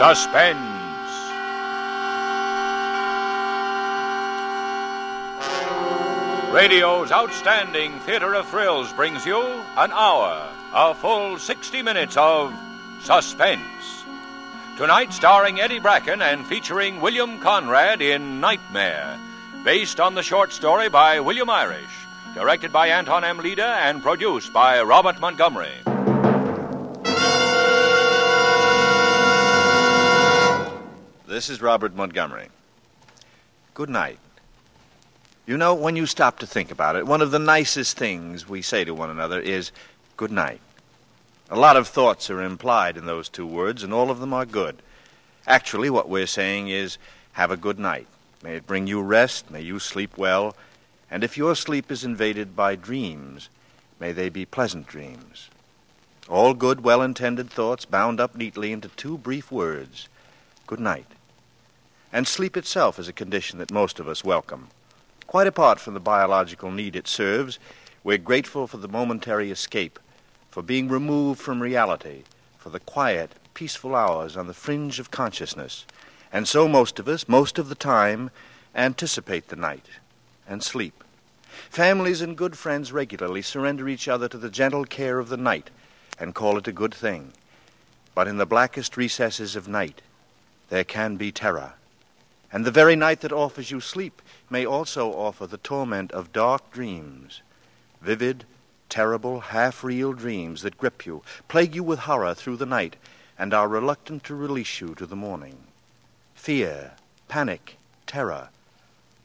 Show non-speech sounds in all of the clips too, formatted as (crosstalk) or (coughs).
Suspense. Radio's outstanding theater of thrills brings you an hour, a full 60 minutes of suspense. Tonight, starring Eddie Bracken and featuring William Conrad in Nightmare, based on the short story by William Irish, directed by Anton M. Leader and produced by Robert Montgomery. This is Robert Montgomery. Good night. You know, when you stop to think about it, one of the nicest things we say to one another is good night. A lot of thoughts are implied in those two words, and all of them are good. Actually, what we're saying is have a good night. May it bring you rest, may you sleep well, and if your sleep is invaded by dreams, may they be pleasant dreams. All good, well intended thoughts bound up neatly into two brief words good night. And sleep itself is a condition that most of us welcome. Quite apart from the biological need it serves, we're grateful for the momentary escape, for being removed from reality, for the quiet, peaceful hours on the fringe of consciousness. And so most of us, most of the time, anticipate the night and sleep. Families and good friends regularly surrender each other to the gentle care of the night and call it a good thing. But in the blackest recesses of night, there can be terror. And the very night that offers you sleep may also offer the torment of dark dreams, vivid, terrible, half real dreams that grip you, plague you with horror through the night, and are reluctant to release you to the morning. Fear, panic, terror,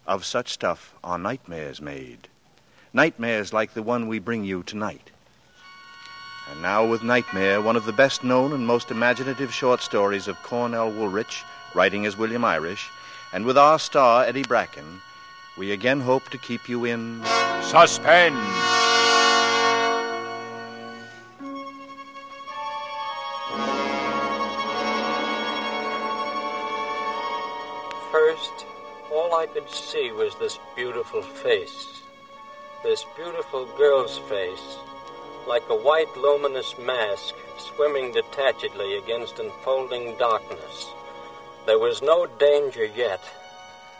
of such stuff are nightmares made. Nightmares like the one we bring you tonight. And now, with Nightmare, one of the best known and most imaginative short stories of Cornell Woolrich, writing as William Irish, and with our star, Eddie Bracken, we again hope to keep you in Suspense. First, all I could see was this beautiful face. This beautiful girl's face, like a white luminous mask swimming detachedly against enfolding darkness. There was no danger yet,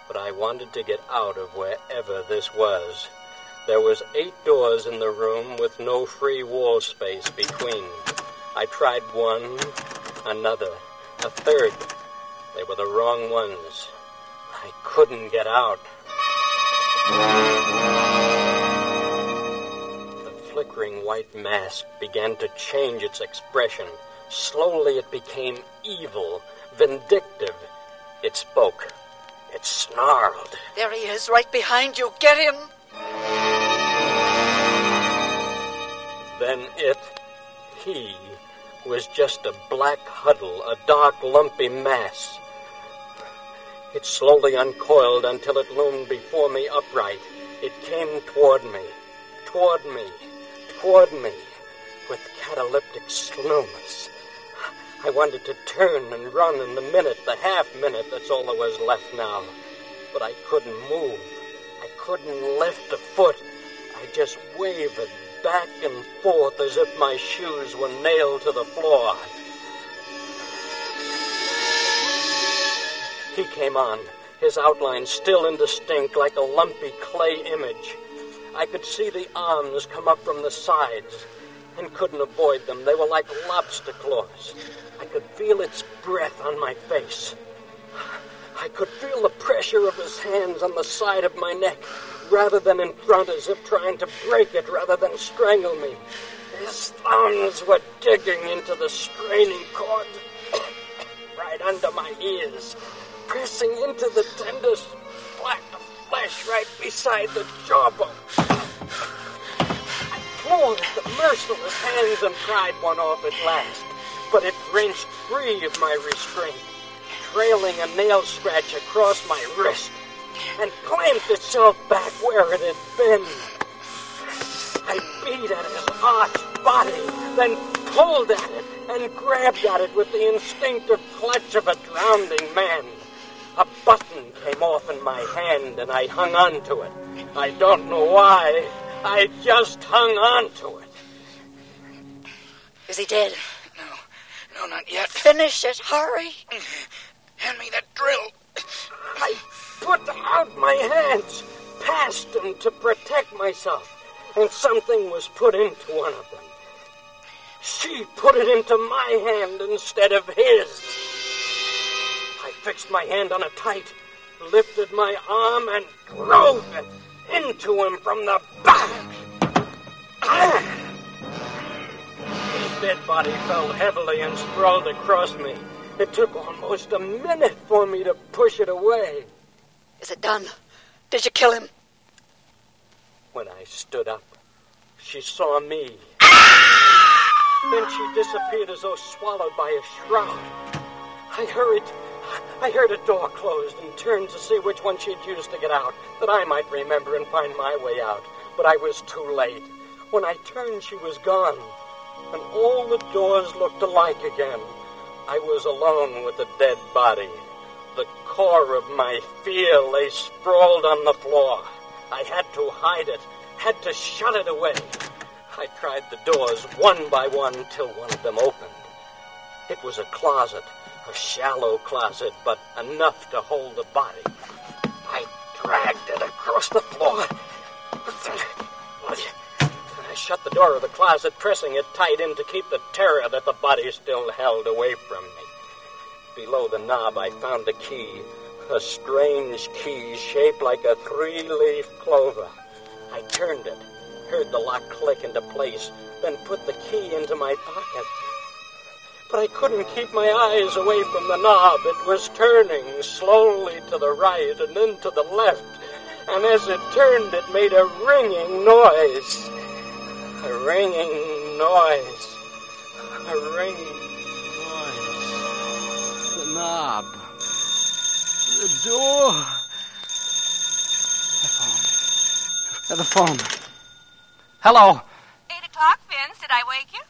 but I wanted to get out of wherever this was. There was eight doors in the room with no free wall space between. I tried one, another, a third. They were the wrong ones. I couldn't get out. The flickering white mask began to change its expression. Slowly it became evil, vindictive. It spoke. It snarled. There he is, right behind you. Get him! Then it, he, was just a black huddle, a dark, lumpy mass. It slowly uncoiled until it loomed before me upright. It came toward me, toward me, toward me, with cataleptic slowness. I wanted to turn and run in the minute, the half minute that's all there was left now. But I couldn't move. I couldn't lift a foot. I just wavered back and forth as if my shoes were nailed to the floor. He came on, his outline still indistinct like a lumpy clay image. I could see the arms come up from the sides and couldn't avoid them. They were like lobster claws. I could feel its breath on my face. I could feel the pressure of his hands on the side of my neck rather than in front, as if trying to break it rather than strangle me. His thumbs were digging into the straining cord (coughs) right under my ears, pressing into the tender black flesh right beside the jawbone. I clawed at the merciless hands and pried one off at last, but it wrenched free of my restraint, trailing a nail scratch across my wrist, and clamped itself back where it had been. I beat at his arched body, then pulled at it and grabbed at it with the instinctive clutch of a drowning man. A button came off in my hand and I hung on to it. I don't know why. I just hung on to it. Is he dead? No. No, not yet. Finish it. Hurry. Hand me that drill. I put out my hands past them to protect myself, and something was put into one of them. She put it into my hand instead of his. I fixed my hand on it tight, lifted my arm, and drove it into him from the back. Ah! Dead body fell heavily and sprawled across me. It took almost a minute for me to push it away. Is it done? Did you kill him? When I stood up, she saw me. then she disappeared as though swallowed by a shroud. I hurried. I heard a door closed and turned to see which one she'd used to get out, that I might remember and find my way out. But I was too late. When I turned, she was gone, and all the doors looked alike again. I was alone with the dead body. The core of my fear lay sprawled on the floor. I had to hide it, had to shut it away. I tried the doors one by one till one of them opened. It was a closet, a shallow closet, but enough to hold the body. I dragged it across the floor. I shut the door of the closet, pressing it tight in to keep the terror that the body still held away from me. Below the knob, I found a key, a strange key shaped like a three leaf clover. I turned it, heard the lock click into place, then put the key into my pocket. But I couldn't keep my eyes away from the knob. It was turning slowly to the right and then to the left, and as it turned, it made a ringing noise. A ringing noise. A ringing noise. The knob. The door. The phone. The phone. Hello. Eight o'clock, Vince. Did I wake you?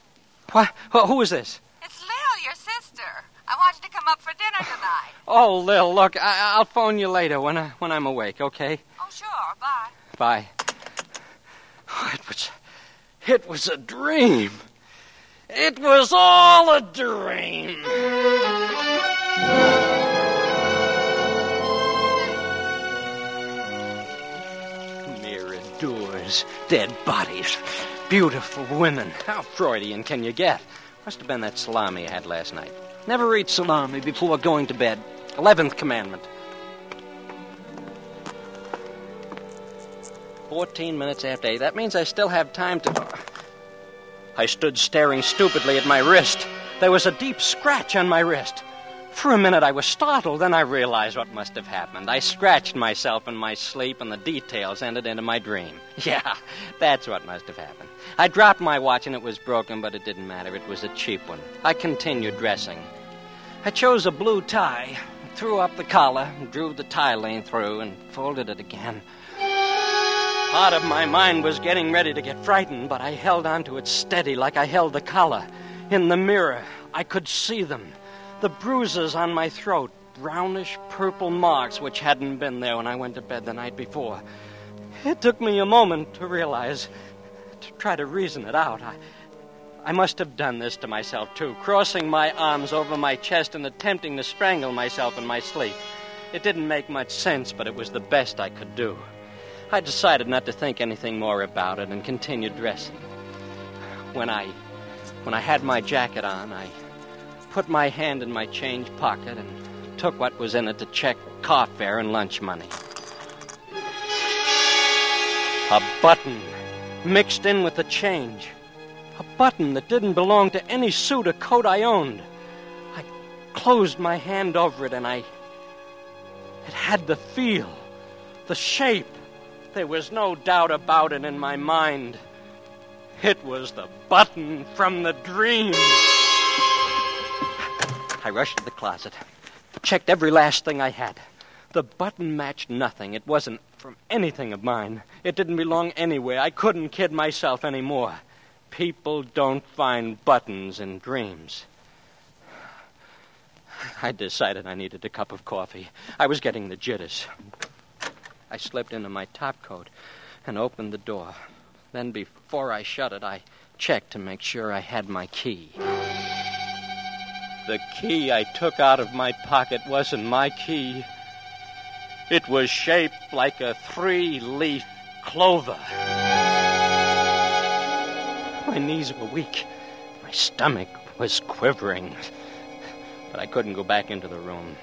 What? Wh- Who is this? It's Lil, your sister. I want you to come up for dinner tonight. (laughs) Oh, Lil, look, I- I'll phone you later when, I- when I'm awake, okay? Oh, sure. Bye. Bye. Oh, it was. It was a dream. It was all a dream. Mirror doors, dead bodies, beautiful women. How Freudian can you get? Must have been that salami I had last night. Never eat salami before going to bed. Eleventh commandment. Fourteen minutes after eight. That means I still have time to. I stood staring stupidly at my wrist. There was a deep scratch on my wrist. For a minute I was startled, then I realized what must have happened. I scratched myself in my sleep, and the details entered into my dream. (laughs) Yeah, that's what must have happened. I dropped my watch, and it was broken, but it didn't matter. It was a cheap one. I continued dressing. I chose a blue tie, threw up the collar, drew the tie lane through, and folded it again. Part of my mind was getting ready to get frightened, but I held on to it steady like I held the collar. In the mirror, I could see them. The bruises on my throat, brownish purple marks which hadn't been there when I went to bed the night before. It took me a moment to realize, to try to reason it out. I, I must have done this to myself, too, crossing my arms over my chest and attempting to strangle myself in my sleep. It didn't make much sense, but it was the best I could do. I decided not to think anything more about it and continued dressing. When I when I had my jacket on, I put my hand in my change pocket and took what was in it to check car fare and lunch money. A button mixed in with the change. A button that didn't belong to any suit or coat I owned. I closed my hand over it and I. It had the feel, the shape. There was no doubt about it in my mind. It was the button from the dream. I rushed to the closet, checked every last thing I had. The button matched nothing. It wasn't from anything of mine. It didn't belong anywhere. I couldn't kid myself anymore. People don't find buttons in dreams. I decided I needed a cup of coffee. I was getting the jitters. I slipped into my topcoat and opened the door. Then, before I shut it, I checked to make sure I had my key. The key I took out of my pocket wasn't my key. It was shaped like a three leaf clover. My knees were weak. My stomach was quivering. But I couldn't go back into the room.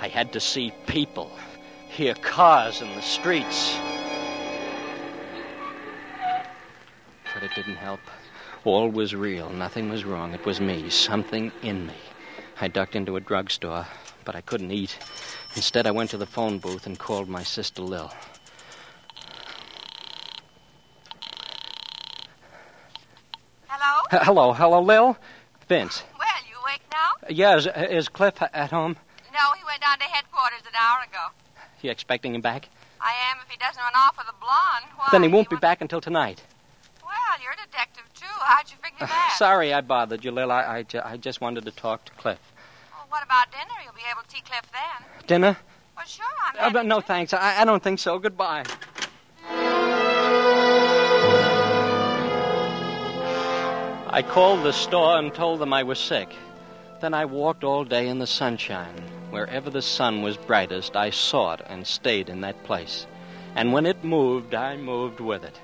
I had to see people, hear cars in the streets. But it didn't help. All was real. Nothing was wrong. It was me, something in me. I ducked into a drugstore, but I couldn't eat. Instead, I went to the phone booth and called my sister Lil. Hello? H- hello, hello, Lil. Vince. Well, you awake now? Yeah, is, is Cliff at home? No, he went down to headquarters an hour ago. You expecting him back? I am if he doesn't run off with a blonde. Why? Then he won't You be back until tonight. Well, you're a detective, too. How'd you figure that? (laughs) Sorry I bothered you, Lil. I, I, ju- I just wanted to talk to Cliff. Well, what about dinner? You'll be able to see Cliff then. Dinner? Well, sure, I'm Uh, but no, thanks. I, I don't think so. Goodbye. I called the store and told them I was sick. Then I walked all day in the sunshine. Wherever the sun was brightest, I saw it and stayed in that place. And when it moved, I moved with it.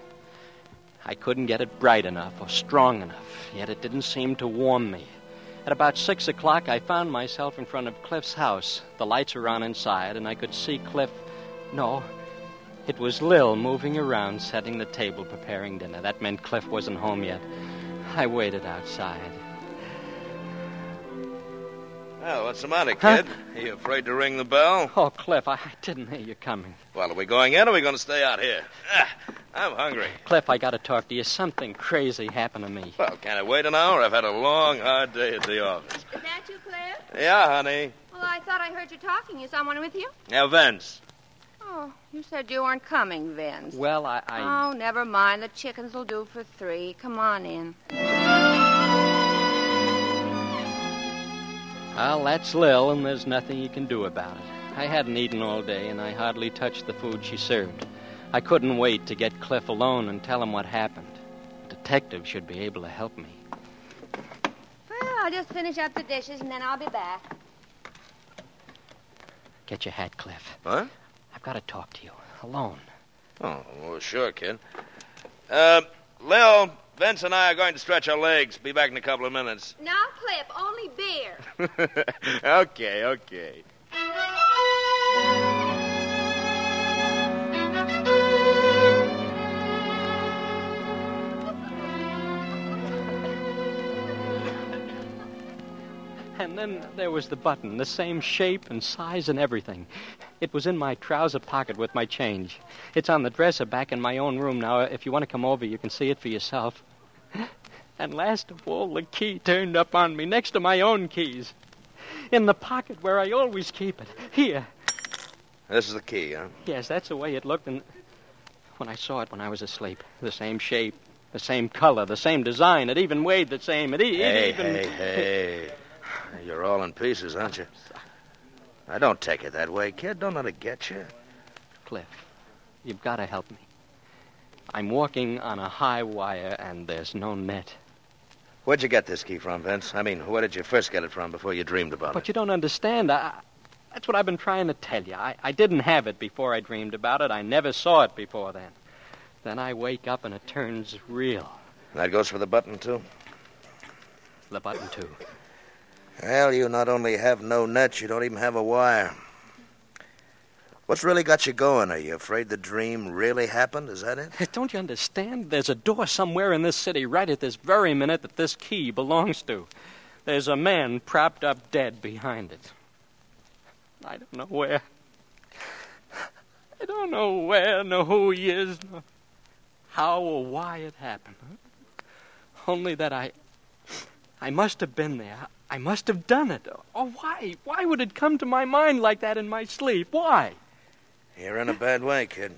I couldn't get it bright enough or strong enough, yet it didn't seem to warm me. At about six o'clock, I found myself in front of Cliff's house. The lights were on inside, and I could see Cliff. No, it was Lil moving around, setting the table, preparing dinner. That meant Cliff wasn't home yet. I waited outside. Well, what's the matter, Huh? kid? Are you afraid to ring the bell? Oh, Cliff, I I didn't hear you coming. Well, are we going in or are we going to stay out here? Ah, I'm hungry. Cliff, I gotta talk to you. Something crazy happened to me. Well, can I wait an hour? I've had a long, hard day at the office. Is that you, Cliff? Yeah, honey. Well, I thought I heard you talking. Is someone with you? Now, Vince. Oh, you said you weren't coming, Vince. Well, I. I... Oh, never mind. The chickens will do for three. Come on in. Well, that's Lil, and there's nothing you can do about it. I hadn't eaten all day, and I hardly touched the food she served. I couldn't wait to get Cliff alone and tell him what happened. A detective should be able to help me. Well, I'll just finish up the dishes and then I'll be back. Get your hat, Cliff. What? I've got to talk to you alone. Oh, well, sure, kid. Uh, Lil, Vince and I are going to stretch our legs. Be back in a couple of minutes. Now, Cliff, only beer. (laughs) okay, okay. And then there was the button, the same shape and size and everything. It was in my trouser pocket with my change. It's on the dresser back in my own room now. If you want to come over, you can see it for yourself. (laughs) And last of all, the key turned up on me next to my own keys. In the pocket where I always keep it. Here. This is the key, huh? Yes, that's the way it looked. And when I saw it when I was asleep, the same shape, the same color, the same design. It even weighed the same. It, e- it Hey, even. hey, hey. You're all in pieces, aren't you? I don't take it that way, kid. Don't let it get you. Cliff, you've got to help me. I'm walking on a high wire and there's no net. Where'd you get this key from, Vince? I mean, where did you first get it from before you dreamed about But it? But you don't understand. I, that's what I've been trying to tell you. I, I didn't have it before I dreamed about it. I never saw it before then. Then I wake up and it turns real. That goes for the button, too? The button, too. Well, you not only have no net, you don't even have a wire. What's really got you going? Are you afraid the dream really happened? Is that it? (laughs) Don't you understand? There's a door somewhere in this city right at this very minute that this key belongs to. There's a man propped up dead behind it. I don't know where. I don't know where, nor who he is, nor how or why it happened. Only that I. I must have been there. I must have done it. Oh, why? Why would it come to my mind like that in my sleep? Why? You're in a bad way, kid.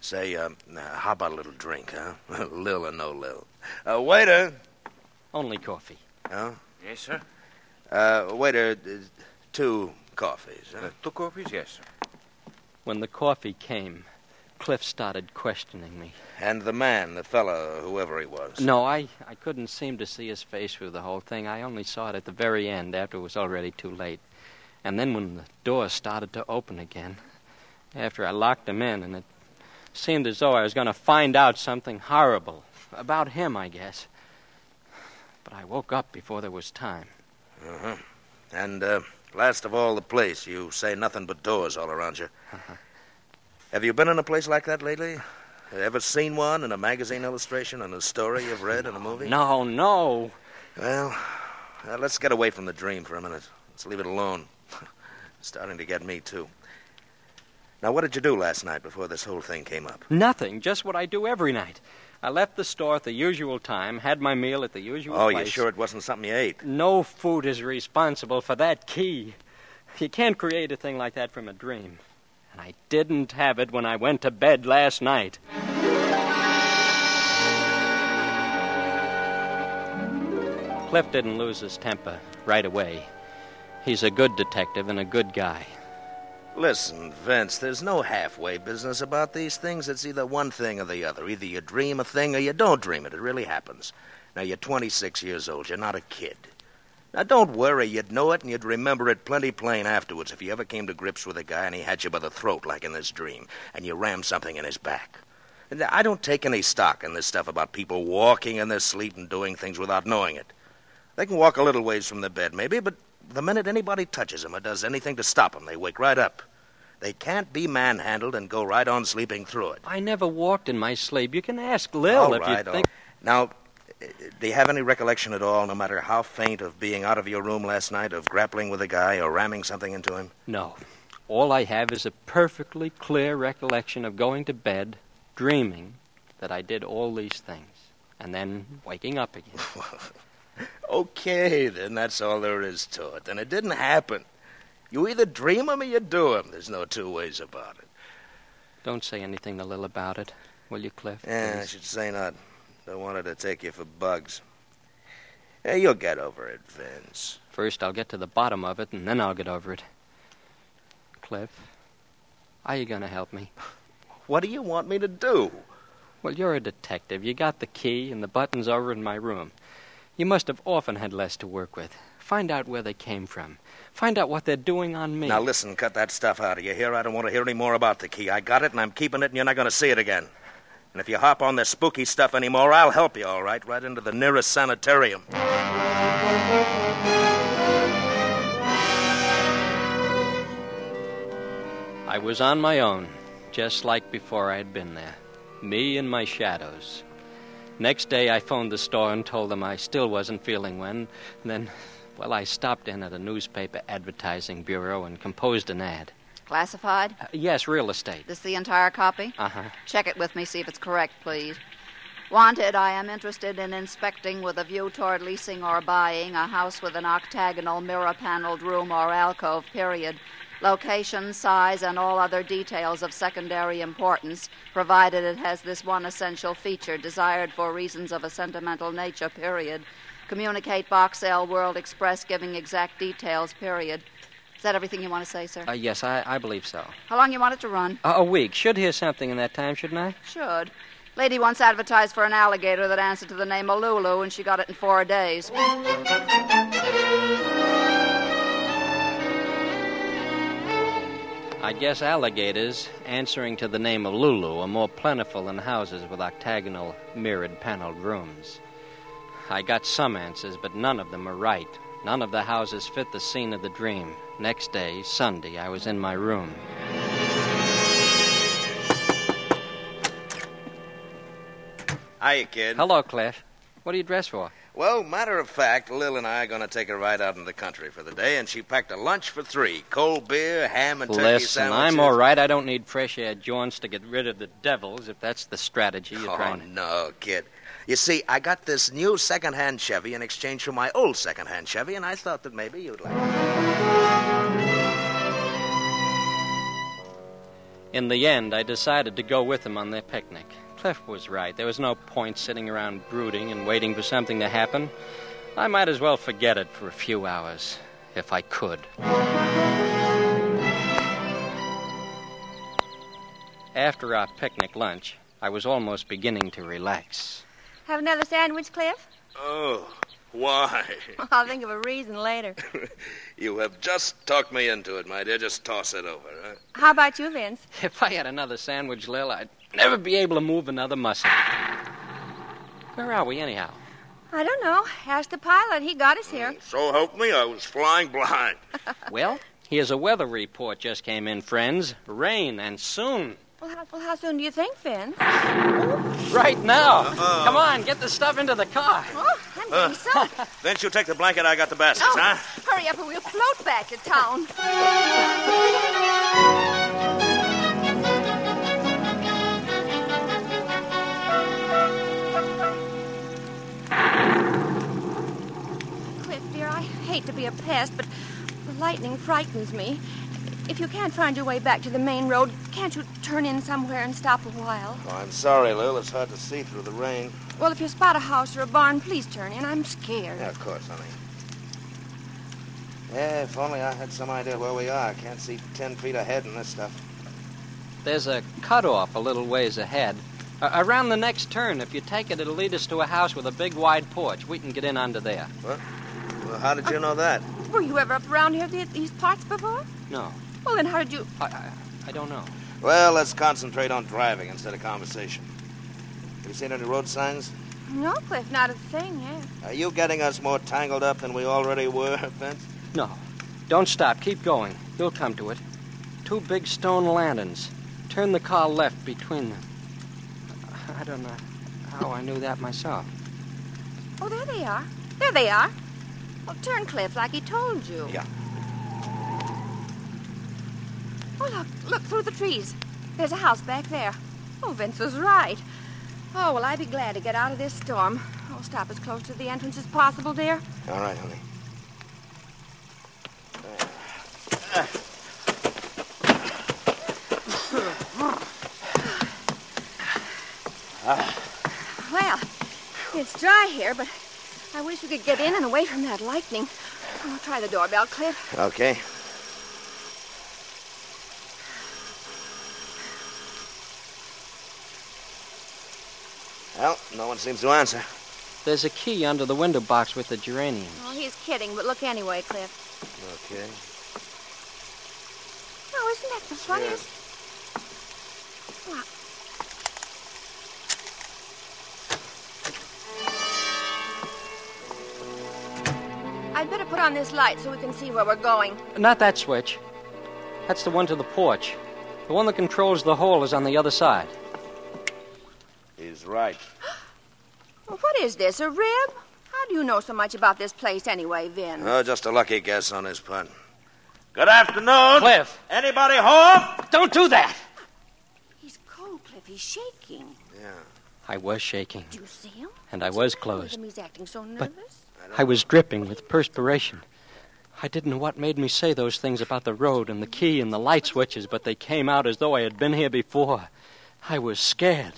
Say, uh, uh, how about a little drink, huh? (laughs) Lil or no Lil. Uh, waiter. Only coffee. Huh? Yes, sir. Uh, waiter, uh, two coffees. Huh? two coffees, yes, sir. When the coffee came, Cliff started questioning me. And the man, the fellow, whoever he was. No, I, I couldn't seem to see his face through the whole thing. I only saw it at the very end after it was already too late. And then when the door started to open again, after I locked him in, and it seemed as though I was going to find out something horrible about him, I guess. But I woke up before there was time. Uh-huh. And, uh, last of all, the place. You say nothing but doors all around you. Uh-huh. Have you been in a place like that lately? Ever seen one in a magazine illustration, in a story you've read in a movie? No, no. Well, uh, let's get away from the dream for a minute. Let's leave it alone. (laughs) it's Starting to get me, too. Now, what did you do last night before this whole thing came up? Nothing. Just what I do every night. I left the store at the usual time, had my meal at the usual Oh, place. you sure it wasn't something you ate? No food is responsible for that key. You can't create a thing like that from a dream. And I didn't have it when I went to bed last night. Cliff didn't lose his temper right away. He's a good detective and a good guy. Listen, Vince, there's no halfway business about these things. It's either one thing or the other. Either you dream a thing or you don't dream it. It really happens. Now, you're 26 years old. You're not a kid. Now, don't worry. You'd know it and you'd remember it plenty plain afterwards if you ever came to grips with a guy and he had you by the throat, like in this dream, and you rammed something in his back. And I don't take any stock in this stuff about people walking in their sleep and doing things without knowing it. They can walk a little ways from the bed, maybe, but the minute anybody touches them or does anything to stop them, they wake right up. They can't be manhandled and go right on sleeping through it. I never walked in my sleep. You can ask Lil All if right, you all- think. Now, uh, do you have any recollection at all, no matter how faint, of being out of your room last night, of grappling with a guy or ramming something into him? No. All I have is a perfectly clear recollection of going to bed, dreaming that I did all these things, and then waking up again. (laughs) Okay, then that's all there is to it. And it didn't happen. You either dream dream 'em or you do do 'em. There's no two ways about it. Don't say anything to Lil about it, will you, Cliff? Yeah, I should say not. Don't want her to take you for bugs. Yeah, you'll get over it, Vince. First, I'll get to the bottom of it, and then I'll get over it. Cliff, are you going to help me? What do you want me to do? Well, you're a detective. You got the key, and the button's over in my room. You must have often had less to work with. Find out where they came from. Find out what they're doing on me. Now listen, cut that stuff out of you here. I don't want to hear any more about the key. I got it, and I'm keeping it, and you're not going to see it again. And if you hop on this spooky stuff anymore, I'll help you, all right? Right into the nearest sanitarium. I was on my own, just like before I had been there. Me and my shadows. Next day, I phoned the store and told them I still wasn't feeling well. Then, well, I stopped in at a newspaper advertising bureau and composed an ad. Classified? Uh, yes, real estate. This the entire copy? Uh huh. Check it with me, see if it's correct, please. Wanted, I am interested in inspecting with a view toward leasing or buying a house with an octagonal mirror paneled room or alcove, period. Location, size, and all other details of secondary importance, provided it has this one essential feature desired for reasons of a sentimental nature, period. Communicate Box L World Express giving exact details, period. Is that everything you want to say, sir? Uh, yes, I, I believe so. How long you want it to run? Uh, a week. Should hear something in that time, shouldn't I? Should. Lady once advertised for an alligator that answered to the name of Lulu, and she got it in four days. I guess alligators, answering to the name of Lulu, are more plentiful than houses with octagonal, mirrored paneled rooms. I got some answers, but none of them are right. None of the houses fit the scene of the dream. Next day, Sunday, I was in my room. Hiya, kid. Hello, Cliff. What are you dressed for? Well, matter of fact, Lil and I are going to take a ride out in the country for the day, and she packed a lunch for three cold beer, ham, and turkey Listen, sandwiches. I'm all right. I don't need fresh air jaunts to get rid of the devils, if that's the strategy you're Oh, trying to. no, kid. You see, I got this new second-hand Chevy in exchange for my old second-hand Chevy, and I thought that maybe you'd like it. In the end, I decided to go with them on their picnic. Cliff was right. There was no point sitting around brooding and waiting for something to happen. I might as well forget it for a few hours, if I could. After our picnic lunch, I was almost beginning to relax. Have another sandwich, Cliff? Oh, why? (laughs) I'll think of a reason later. (laughs) you have just talked me into it, my dear. Just toss it over, huh? How about you, Vince? (laughs) If I had another sandwich, Lil, I'd never be able to move another muscle. Where are we, anyhow? I don't know. Ask the pilot. He got us here. Mm, so help me, I was flying blind. Well, here's a weather report just came in, friends. Rain, and soon. Well, how, well, how soon do you think, Vince? Right now. Uh-huh. Come on, get the stuff into the car. Oh, I'm getting uh. soaked. (laughs) Vince, you take the blanket, I got the baskets, Oh, huh? hurry up or we'll float back to town. Cliff, dear, I hate to be a pest, but the lightning frightens me. If you can't find your way back to the main road, can't you turn in somewhere and stop a while? Oh, I'm sorry, Lil. It's hard to see through the rain. Well, if you spot a house or a barn, please turn in. I'm scared. Yeah, of course, honey. Yeah, if only I had some idea where we are. I can't see ten feet ahead in this stuff. There's a cutoff a little ways ahead. Uh, around the next turn, if you take it, it'll lead us to a house with a big wide porch. We can get in under there. What? Well, how did you know that? Were you ever up around here, th- these parts before? No, Well, then how did you... I, I, I don't know. Well, let's concentrate on driving instead of conversation. Have you seen any road signs? No, Cliff, not a thing, yeah. Are you getting us more tangled up than we already were, (laughs) Vince? No. Don't stop. Keep going. You'll come to it. Two big stone lanterns. Turn the car left between them. I don't know how I knew that myself. Oh, there they are. There they are. Well, turn, Cliff, like he told you. Yeah. Oh, look, look through the trees. There's a house back there. Oh, Vince was right. Oh, well, I'd be glad to get out of this storm. I'll stop as close to the entrance as possible, dear. All right, honey. Well, it's dry here, but I wish we could get in and away from that lightning. I'll try the doorbell, Cliff. Okay. Well, no one seems to answer. There's a key under the window box with the geranium. Oh, he's kidding, but look anyway, Cliff. Okay. Oh, isn't that the funniest? What? I'd better put on this light so we can see where we're going. Not that switch. That's the one to the porch. The one that controls the hole is on the other side. He's right. (gasps) What is this, a rib? How do you know so much about this place anyway, Vin? Oh, just a lucky guess on his part. Good afternoon. Cliff! Anybody home? Don't do that! He's cold, Cliff. He's shaking. Yeah. I was shaking, Do you see him? and I was What's closed. He's acting so nervous. But I was dripping with perspiration. I didn't know what made me say those things about the road and the key and the light switches, but they came out as though I had been here before. I was scared.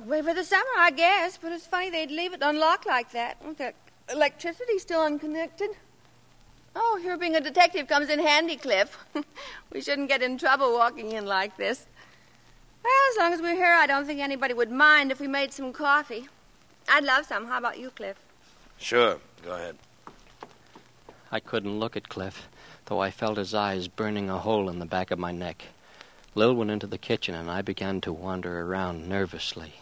Way for the summer, I guess, but it's funny they'd leave it unlocked like that. With the electricity still unconnected. Oh, your being a detective comes in handy, Cliff. (laughs) we shouldn't get in trouble walking in like this. Well, as long as we're here, I don't think anybody would mind if we made some coffee. I'd love some. How about you, Cliff? Sure. Go ahead. I couldn't look at Cliff, though I felt his eyes burning a hole in the back of my neck. Lil went into the kitchen, and I began to wander around nervously.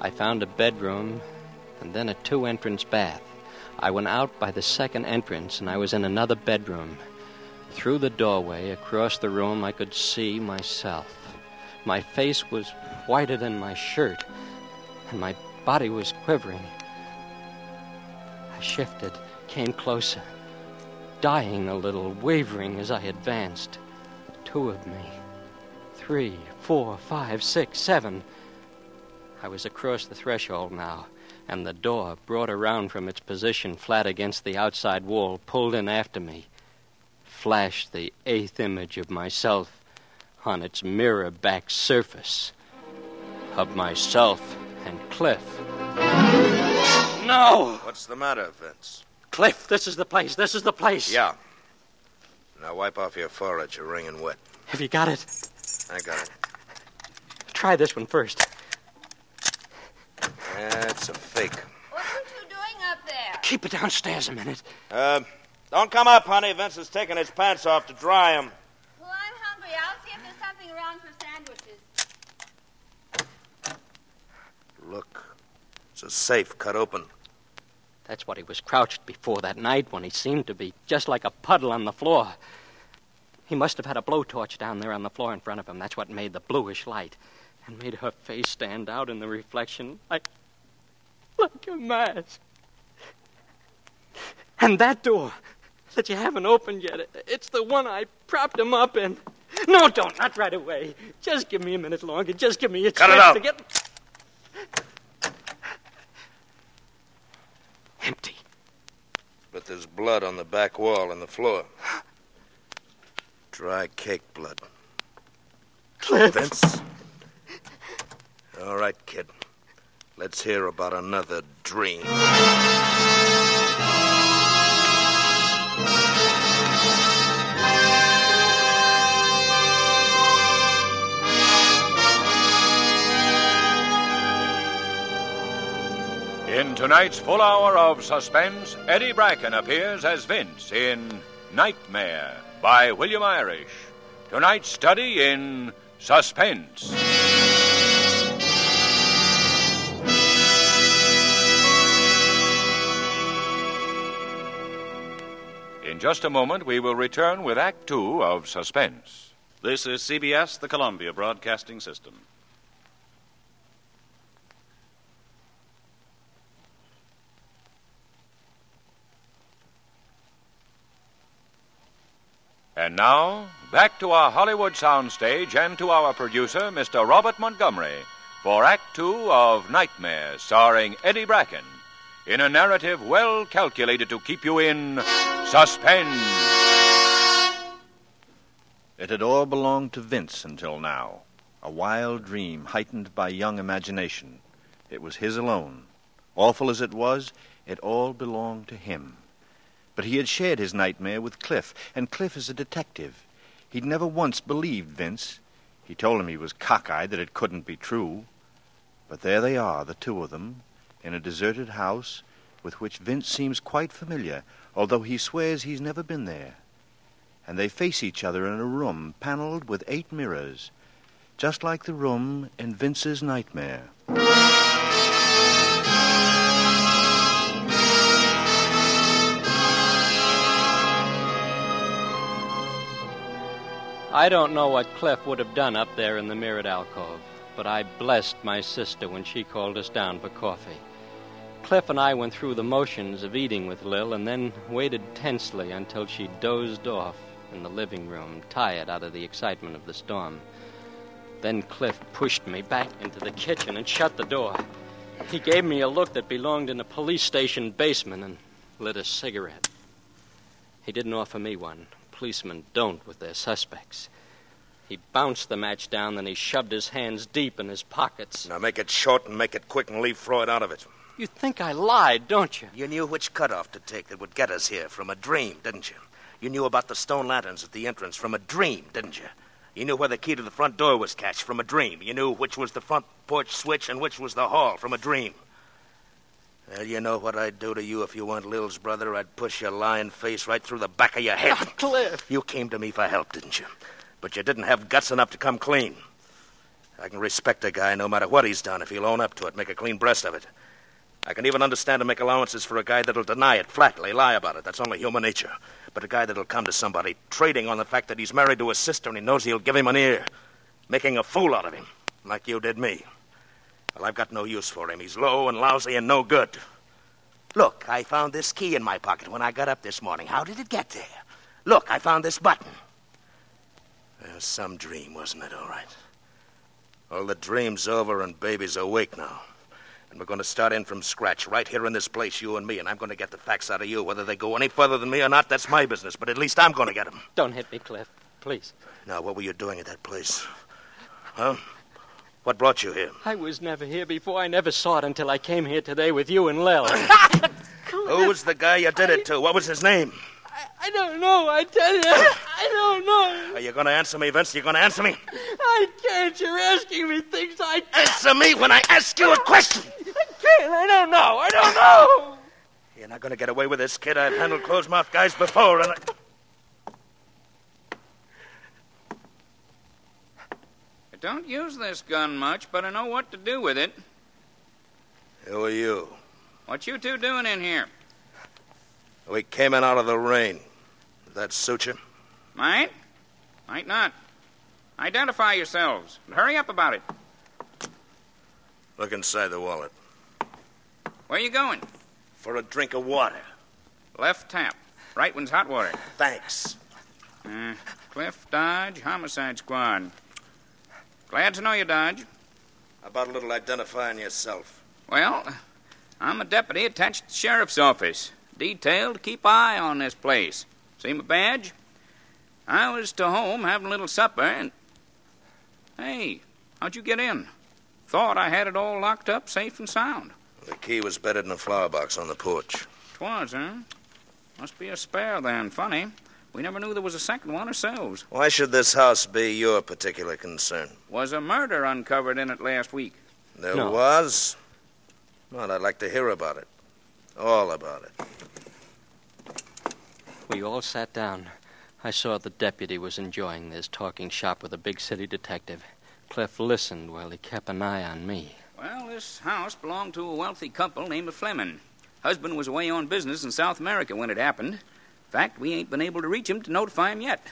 I found a bedroom and then a two entrance bath. I went out by the second entrance, and I was in another bedroom. Through the doorway, across the room, I could see myself. My face was whiter than my shirt, and my body was quivering. I shifted, came closer, dying a little, wavering as I advanced. Two of me. Three, four, five, six, seven. I was across the threshold now, and the door, brought around from its position flat against the outside wall, pulled in after me, flashed the eighth image of myself on its mirror back surface. Of myself and Cliff. No! What's the matter, Vince? Cliff, this is the place. This is the place. Yeah. Now wipe off your forehead. You're wringing wet. Have you got it? I got it. Try this one first. That's a fake. What are you doing up there? Keep it downstairs a minute. Uh, don't come up, honey. Vince is taking his pants off to dry them. Well, I'm hungry. I'll see if there's something around for sandwiches. Look, it's a safe cut open. That's what he was crouched before that night when he seemed to be just like a puddle on the floor. He must have had a blowtorch down there on the floor in front of him. That's what made the bluish light and made her face stand out in the reflection like, like a mask. And that door that you haven't opened yet, it's the one I propped him up in. No, don't, not right away. Just give me a minute longer. Just give me a Cut it chance out. to get. Empty. But there's blood on the back wall and the floor. Dry cake blood. (laughs) Cliff. Vince? All right, kid. Let's hear about another dream. Tonight's full hour of suspense, Eddie Bracken appears as Vince in Nightmare by William Irish. Tonight's study in suspense. In just a moment, we will return with Act Two of Suspense. This is CBS, the Columbia Broadcasting System. And now, back to our Hollywood soundstage and to our producer, Mr. Robert Montgomery, for Act Two of Nightmare, starring Eddie Bracken, in a narrative well calculated to keep you in suspense. It had all belonged to Vince until now. A wild dream heightened by young imagination. It was his alone. Awful as it was, it all belonged to him. But he had shared his nightmare with Cliff, and Cliff is a detective. He'd never once believed Vince. He told him he was cockeyed, that it couldn't be true. But there they are, the two of them, in a deserted house with which Vince seems quite familiar, although he swears he's never been there. And they face each other in a room paneled with eight mirrors, just like the room in Vince's nightmare. I don't know what Cliff would have done up there in the mirrored alcove, but I blessed my sister when she called us down for coffee. Cliff and I went through the motions of eating with Lil and then waited tensely until she dozed off in the living room, tired out of the excitement of the storm. Then Cliff pushed me back into the kitchen and shut the door. He gave me a look that belonged in a police station basement and lit a cigarette. He didn't offer me one. Policemen don't with their suspects. He bounced the match down, then he shoved his hands deep in his pockets. Now make it short and make it quick and leave Freud out of it. You think I lied, don't you? You knew which cutoff to take that would get us here from a dream, didn't you? You knew about the stone lanterns at the entrance from a dream, didn't you? You knew where the key to the front door was cached from a dream. You knew which was the front porch switch and which was the hall from a dream. Well, you know what I'd do to you if you weren't Lil's brother? I'd push your lying face right through the back of your head. Oh, Cliff. You came to me for help, didn't you? But you didn't have guts enough to come clean. I can respect a guy no matter what he's done if he'll own up to it, make a clean breast of it. I can even understand and make allowances for a guy that'll deny it flatly, lie about it. That's only human nature. But a guy that'll come to somebody trading on the fact that he's married to his sister and he knows he'll give him an ear, making a fool out of him, like you did me. Well, I've got no use for him. He's low and lousy and no good. Look, I found this key in my pocket when I got up this morning. How did it get there? Look, I found this button. Well, some dream, wasn't it, all right? All the dream's over and baby's awake now. And we're going to start in from scratch, right here in this place, you and me, and I'm going to get the facts out of you. Whether they go any further than me or not, that's my business, but at least I'm going to get them. Don't hit me, Cliff. Please. Now, what were you doing at that place? Huh? What brought you here? I was never here before. I never saw it until I came here today with you and Lil. (laughs) Who was the guy you did it to? What was his name? I don't know, I tell you. I don't know. Are you going to answer me, Vince? You going to answer me? I I can't. You're asking me things I can't. Answer me when I ask you a question. I can't. I don't know. I don't know. You're not going to get away with this, kid. I've handled closed mouth guys before, and I... don't use this gun much, but I know what to do with it. Who are you? What you two doing in here? We came in out of the rain. Does that suit you? Might? Might not. Identify yourselves. And hurry up about it. Look inside the wallet. Where are you going? For a drink of water. Left tap. Right one's hot water. Thanks. Uh, Cliff Dodge, Homicide Squad. Glad to know you, Dodge. How about a little identifying yourself? Well, I'm a deputy attached to the sheriff's office. Detailed to keep eye on this place. See my badge? I was to home having a little supper and. Hey, how'd you get in? Thought I had it all locked up safe and sound. The key was bedded in a flower box on the porch. Twas, huh? Must be a spare then. Funny. We never knew there was a second one ourselves. Why should this house be your particular concern? Was a murder uncovered in it last week? There No. was? Well, I'd like to hear about it. All about it. We all sat down. I saw the deputy was enjoying this, talking shop with a big city detective. Cliff listened while he kept an eye on me. Well, this house belonged to a wealthy couple named Fleming. Husband was away on business in South America when it happened. Fact, we ain't been able to reach him to notify him yet.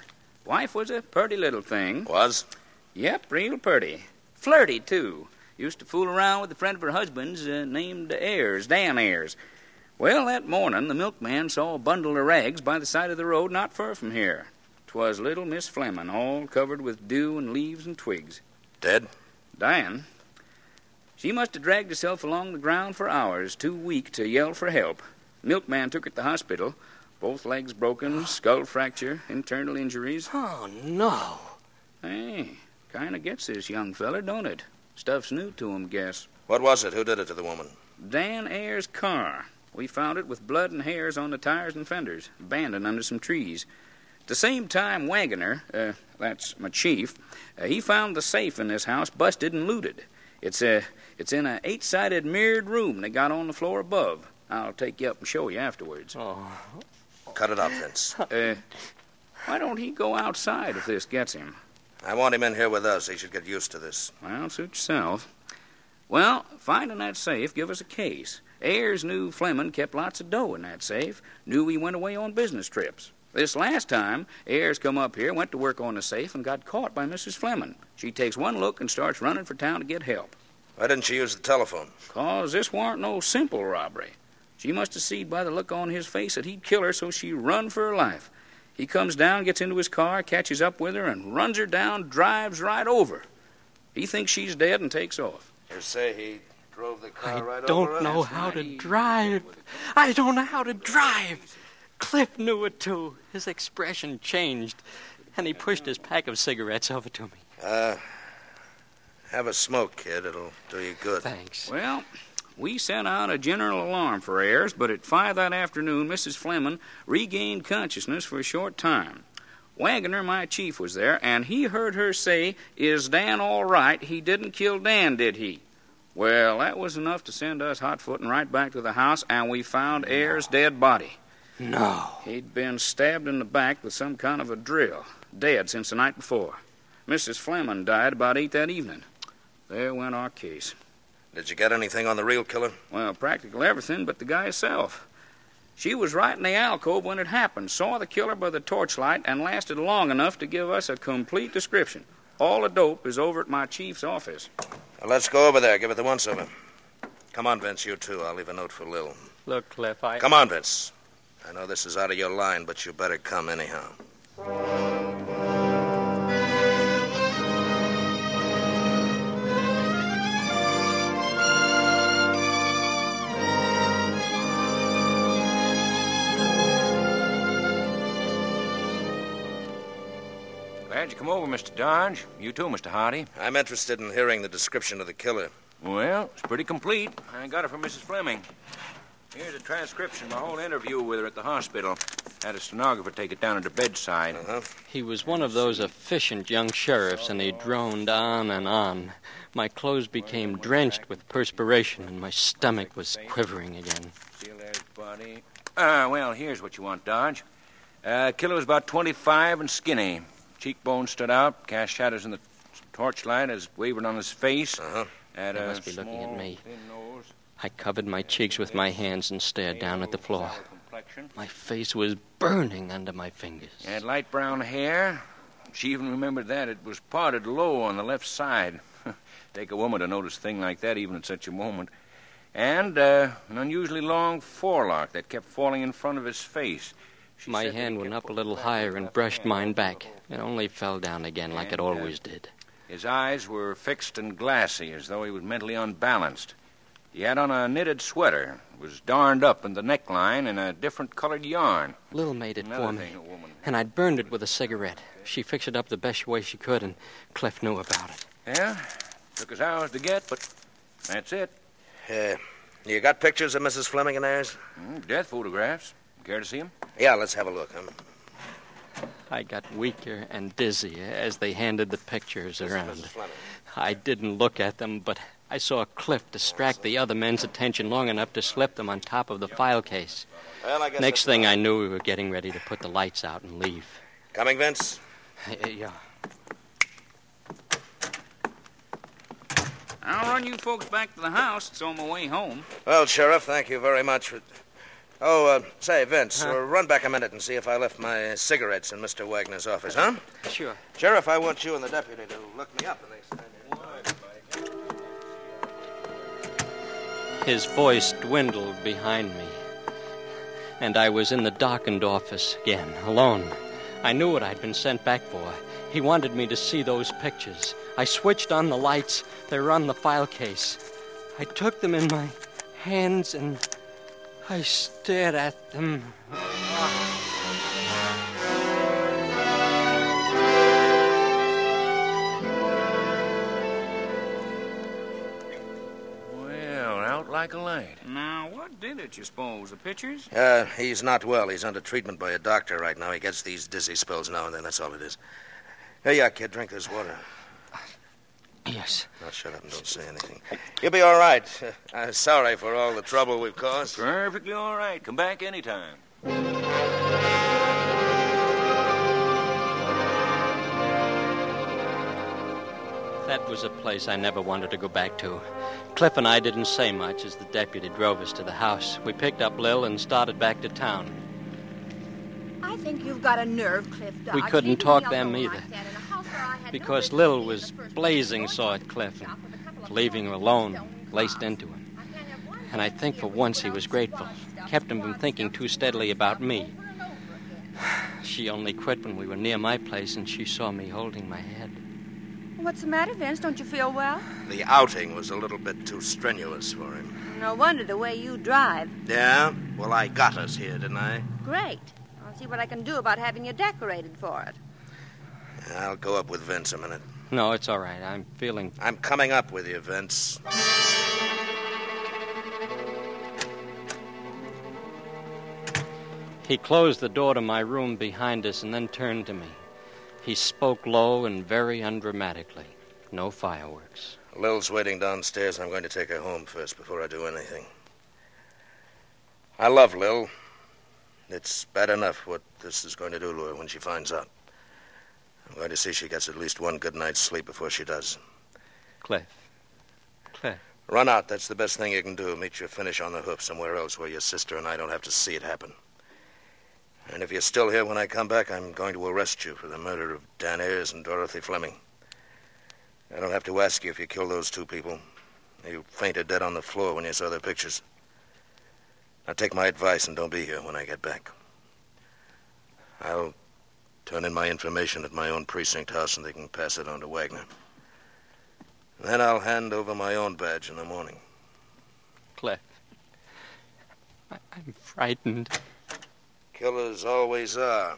Wife was a purty little thing. Was? Yep, real purty. Flirty, too. Used to fool around with a friend of her husband's uh, named Ayers, Dan Ayers. Well, that morning, the milkman saw a bundle of rags by the side of the road not far from here. 'Twas little Miss Fleming, all covered with dew and leaves and twigs. Dead? Dying. She must have dragged herself along the ground for hours, too weak to yell for help. Milkman took her to the hospital. Both legs broken, skull fracture, internal injuries. Oh, no. Hey, kind of gets this young feller, don't it? Stuff's new to him, guess. What was it? Who did it to the woman? Dan Ayers' car. We found it with blood and hairs on the tires and fenders, abandoned under some trees. At the same time, Wagoner, uh, that's my chief, uh, he found the safe in this house busted and looted. It's a, it's in a eight-sided mirrored room they got on the floor above. I'll take you up and show you afterwards. Oh. Cut it out, Vince. (laughs) Uh, why don't he go outside if this gets him? I want him in here with us. He should get used to this. Well, suit yourself. Well, finding that safe, give us a case. Ayers knew Fleming kept lots of dough in that safe. Knew he went away on business trips. This last time, Ayers come up here, went to work on the safe, and got caught by Mrs. Fleming. She takes one look and starts running for town to get help. Why didn't she use the telephone? 'Cause this warn't no simple robbery. She must have seen by the look on his face that he'd kill her, so she run for her life. He comes down, gets into his car, catches up with her, and runs her down, drives right over. He thinks she's dead and takes off. You say he drove the car I right don't over her? know how to drive. I don't know how to drive. Cliff knew it too. His expression changed, and he pushed his pack of cigarettes over to me. Uh, have a smoke, kid. It'll do you good. Thanks. Well, we sent out a general alarm for Ayers, but at five that afternoon, Mrs. Fleming regained consciousness for a short time. Wagoner, my chief, was there, and he heard her say, Is Dan all right? He didn't kill Dan, did he? Well, that was enough to send us hot footing right back to the house, and we found Ayers' dead body. No. He'd been stabbed in the back with some kind of a drill, dead since the night before. Mrs. Fleming died about eight that evening. There went our case. Did you get anything on the real killer? Well, practically everything but the guy himself. She was right in the alcove when it happened, saw the killer by the torchlight, and lasted long enough to give us a complete description. All the dope is over at my chief's office. Well, let's go over there. Give it the once over. Come on, Vince. You too. I'll leave a note for Lil. Look, Cliff, I. Come on, Vince. I know this is out of your line, but you better come anyhow. Glad you come over, Mr. Dodge. You too, Mr. Hardy. I'm interested in hearing the description of the killer. Well, it's pretty complete. I got it from Mrs. Fleming. Here's a transcription of my whole interview with her at the hospital. Had a stenographer take it down at the bedside. Uh-huh. He was one of those efficient young sheriffs, and he droned on and on. My clothes became drenched with perspiration, and my stomach was quivering again. Still there's body. Ah, well, here's what you want, Dodge. Uh, killer was about 25 and skinny. Cheekbones stood out, cast shadows in the torchlight as it wavered on his face. Uh-huh. Had They must be looking at me. I covered my cheeks with my hands and stared down at the floor. My face was burning under my fingers. Had light brown hair. She even remembered that. It was parted low on the left side. (laughs) Take a woman to notice a thing like that, even at such a moment. And uh, an unusually long forelock that kept falling in front of his face. She My hand went up a little higher and brushed mine back. It only fell down again like it uh, always did. His eyes were fixed and glassy, as though he was mentally unbalanced. He had on a knitted sweater, it was darned up in the neckline in a different colored yarn. Lil made it Another for me, thing a woman. and I'd burned it with a cigarette. She fixed it up the best way she could, and Cliff knew about it. Yeah, took us hours to get, but that's it. Uh, you got pictures of Mrs. Fleming and theirs? Mm, death photographs. Care to see them? Yeah, let's have a look. Huh? I got weaker and dizzy as they handed the pictures This around. I didn't look at them, but I saw Cliff distract the other men's attention long enough to slip them on top of the file case. Well, I guess Next thing about I knew, we were getting ready to put the lights out and leave. Coming, Vince? Yeah. I'll run you folks back to the house. It's on my way home. Well, Sheriff, thank you very much for. Oh, uh, say, Vince, Huh? uh, run back a minute and see if I left my cigarettes in Mr. Wagner's office, huh? Sure. Sheriff, I want you and the deputy to look me up the next time. His voice dwindled behind me, and I was in the darkened office again, alone. I knew what I'd been sent back for. He wanted me to see those pictures. I switched on the lights. They were on the file case. I took them in my hands and I stared at them. Well, out like a light. Now, what did it, you suppose? The pictures? Uh, he's not well. He's under treatment by a doctor right now. He gets these dizzy spells now and then. That's all it is. Here you are, kid. Drink this water. Yes. Now shut up and don't say anything. You'll be all right. Uh, (laughs) I'm sorry for all the trouble we've caused. Perfectly all right. Come back anytime. That was a place I never wanted to go back to. Cliff and I didn't say much as the deputy drove us to the house. We picked up Lil and started back to town. I think you've got a nerve, Cliff Dodge. We couldn't leaving talk them either. like that in a house where I had no Because Lil was blazing person saw at Cliff and with a couple of leaving him alone, stone laced into him. I can't have one And I think for once he was grateful. Kept him from thinking too steadily about me. over and over again. She only quit when we were near my place and she saw me holding my head. What's the matter, Vince? Don't you feel well? The outing was a little bit too strenuous for him. No wonder the way you drive. Yeah? Well, I got us here, didn't I? Great. I'll see what I can do about having you decorated for it. I'll go up with Vince a minute. No, it's all right. I'm feeling. I'm coming up with you, Vince. He closed the door to my room behind us and then turned to me. He spoke low and very undramatically. No fireworks. Lil's waiting downstairs. I'm going to take her home first before I do anything. I love Lil. It's bad enough what this is going to do to her when she finds out. I'm going to see she gets at least one good night's sleep before she does. Cliff. Cliff. Run out. That's the best thing you can do. Meet your finish on the hoof somewhere else where your sister and I don't have to see it happen. And if you're still here when I come back, I'm going to arrest you for the murder of Dan Ayers and Dorothy Fleming. I don't have to ask you if you killed those two people. You fainted dead on the floor when you saw their pictures. Now take my advice and don't be here when I get back. I'll turn in my information at my own precinct house and they can pass it on to Wagner. Then I'll hand over my own badge in the morning. Cliff. I- I'm frightened. Killers always are.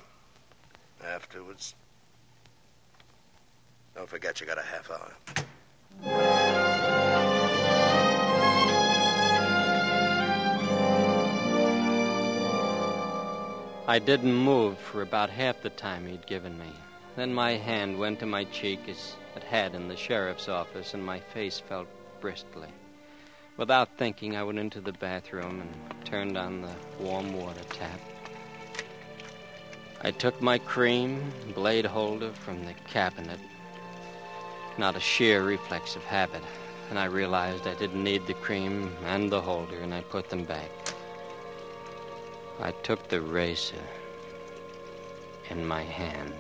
Afterwards. Don't forget you got a half hour. I didn't move for about half the time he'd given me. Then my hand went to my cheek as it had in the sheriff's office, and my face felt bristly. Without thinking, I went into the bathroom and turned on the warm water tap. I took my cream blade holder from the cabinet, not a sheer reflex of habit, and I realized I didn't need the cream and the holder, and I put them back. I took the razor in my hand.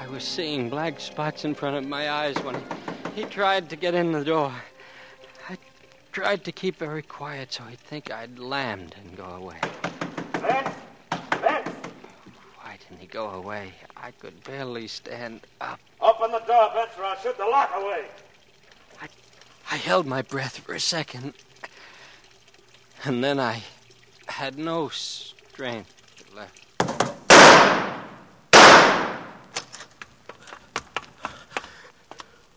I was seeing black spots in front of my eyes when he, he tried to get in the door. I tried to keep very quiet so he'd think I'd lammed and go away. Vance! Vance! Why didn't he go away? I could barely stand up. Open the door, Vance, or I'll shoot the lock away. I, I held my breath for a second. And then I had no strength left.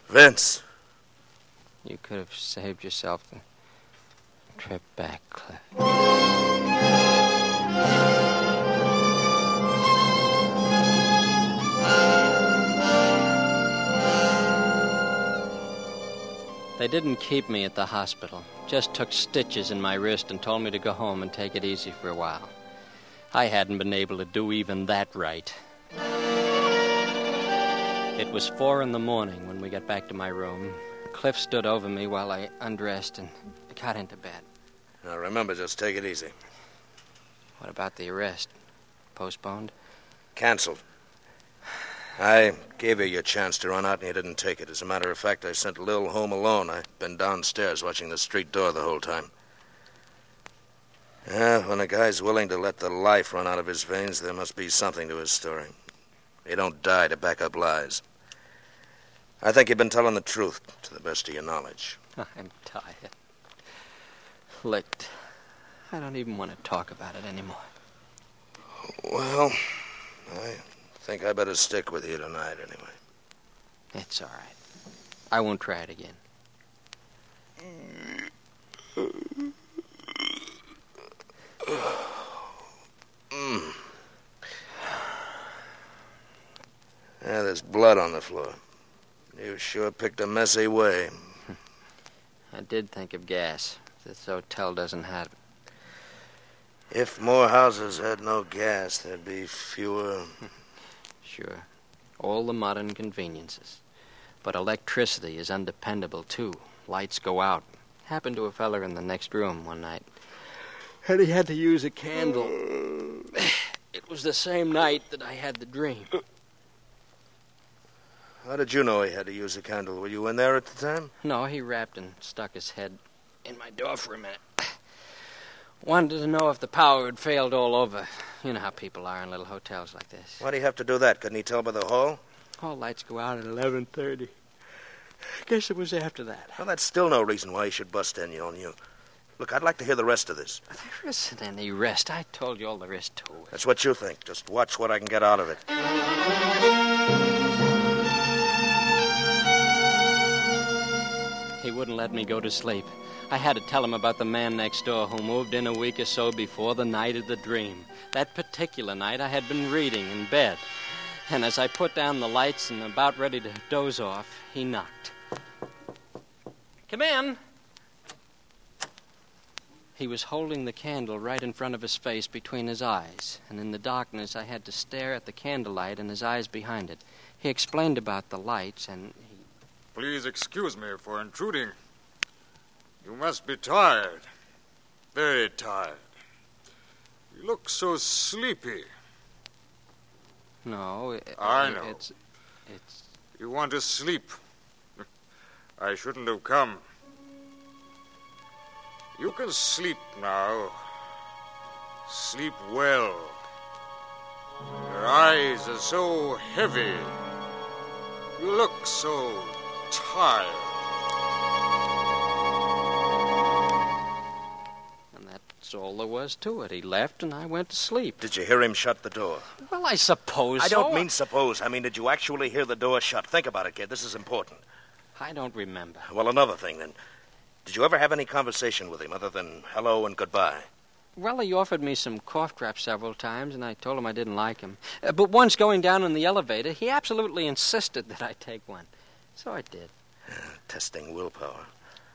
Vince. You could have saved yourself the trip back, Cliff. They didn't keep me at the hospital, just took stitches in my wrist and told me to go home and take it easy for a while. I hadn't been able to do even that right. It was four in the morning when we got back to my room. Cliff stood over me while I undressed and got into bed. Now remember, just take it easy. What about the arrest? Postponed? Cancelled. I gave you your chance to run out and you didn't take it. As a matter of fact, I sent Lil home alone. I've been downstairs watching the street door the whole time. Yeah, when a guy's willing to let the life run out of his veins, there must be something to his story. He don't die to back up lies. I think you've been telling the truth to the best of your knowledge. (laughs) I'm tired. Licked. I don't even want to talk about it anymore. Well, I think I better stick with you tonight anyway. It's all right. I won't try it again. Mm. (sighs) Yeah, there's blood on the floor. You sure picked a messy way. (laughs) I did think of gas. This hotel doesn't have it. If more houses had no gas, there'd be fewer. (laughs) Sure. All the modern conveniences. But electricity is undependable, too. Lights go out. Happened to a feller in the next room one night. And he had to use a candle. (sighs) It was the same night that I had the dream. How did you know he had to use a candle? Were you in there at the time? No, he rapped and stuck his head in my door for a minute. Wanted to know if the power had failed all over. You know how people are in little hotels like this. Why'd he have to do that? Couldn't he tell by the hall? All lights go out at 11.30. Guess it was after that. Well, that's still no reason why he should bust in on you. Look, I'd like to hear the rest of this. There isn't any rest. I told you all there is to it. That's what you think. Just watch what I can get out of it. He wouldn't let me go to sleep. I had to tell him about the man next door who moved in a week or so before the night of the dream. That particular night, I had been reading in bed. And as I put down the lights and about ready to doze off, he knocked. Come in. He was holding the candle right in front of his face between his eyes, and in the darkness I had to stare at the candlelight and his eyes behind it. He explained about the lights, and. Please excuse me for intruding. You must be tired. Very tired. You look so sleepy. No, it, I know. It's. It's. You want to sleep. I shouldn't have come. You can sleep now. Sleep well. Your eyes are so heavy. You look so tired. And That's all there was to it. He left, and I went to sleep. Did you hear him shut the door? Well, I suppose I so. don't mean suppose. I mean, did you actually hear the door shut? Think about it, kid. This is important. I don't remember. Well, another thing, then. Did you ever have any conversation with him other than hello and goodbye? Well, he offered me some cough drops several times, and I told him I didn't like him. Uh, but once going down in the elevator, he absolutely insisted that I take one. So I did. Testing willpower.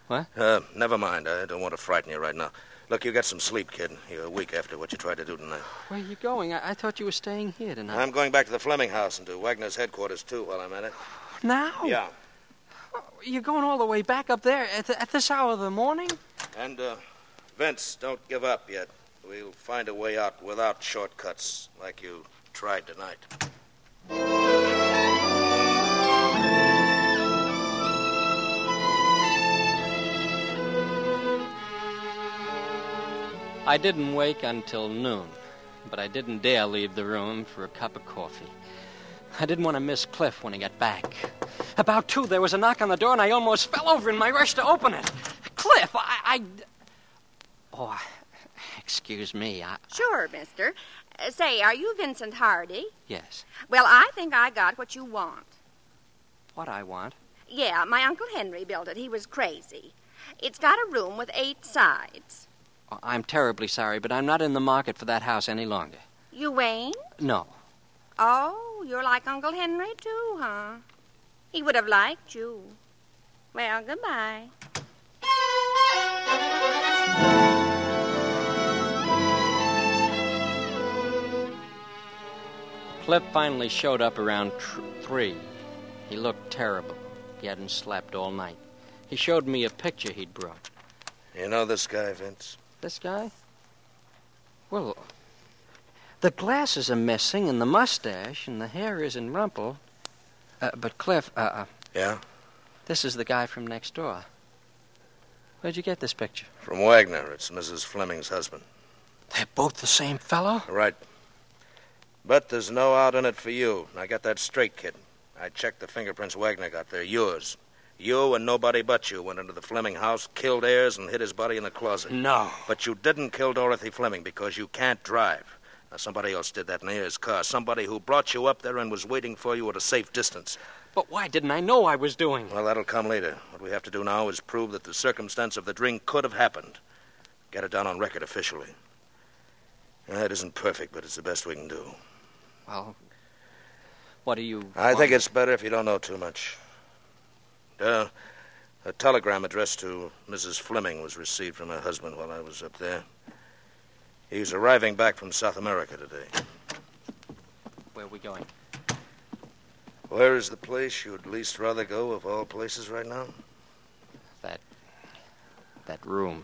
What? Uh, never mind. I don't want to frighten you right now. Look, you get some sleep, kid. You're a week after what you tried to do tonight. Where are you going? I, I thought you were staying here tonight. I'm going back to the Fleming house and to Wagner's headquarters, too, while I'm at it. Now? Yeah. You're going all the way back up there at, the, at this hour of the morning? And, uh, Vince, don't give up yet. We'll find a way out without shortcuts like you tried tonight. I didn't wake until noon, but I didn't dare leave the room for a cup of coffee. I didn't want to miss Cliff when he got back. About two, there was a knock on the door, and I almost fell over in my rush to open it. Cliff, I. I... Oh, excuse me. I... Sure, mister. Uh, say, are you Vincent Hardy? Yes. Well, I think I got what you want. What I want? Yeah, my Uncle Henry built it. He was crazy. It's got a room with eight sides. I'm terribly sorry, but I'm not in the market for that house any longer. You ain't? No. Oh, you're like Uncle Henry, too, huh? He would have liked you. Well, goodbye. Cliff finally showed up around tr- three. He looked terrible. He hadn't slept all night. He showed me a picture he'd brought. You know this guy, Vince? This guy? Well, the glasses are missing, and the mustache, and the hair isn't rumpled. Uh, but, Cliff, uh, uh, Yeah? this is the guy from next door. Where'd you get this picture? From Wagner. It's Mrs. Fleming's husband. They're both the same fellow? Right. But there's no out in it for you. Now get that straight, kid. I checked the fingerprints Wagner got. They're yours. You and nobody but you went into the Fleming house, killed Ayers, and hid his body in the closet. No. But you didn't kill Dorothy Fleming because you can't drive. Now, somebody else did that in Ayers' car. Somebody who brought you up there and was waiting for you at a safe distance. But why didn't I know I was doing? Well, that'll come later. What we have to do now is prove that the circumstance of the drink could have happened. Get it down on record officially. It isn't perfect, but it's the best we can do. Well, what do you. I want? think it's better if you don't know too much. Uh, a telegram addressed to Mrs. Fleming was received from her husband while I was up there. He's arriving back from South America today. Where are we going? Where is the place you'd least rather go of all places right now? That. that room.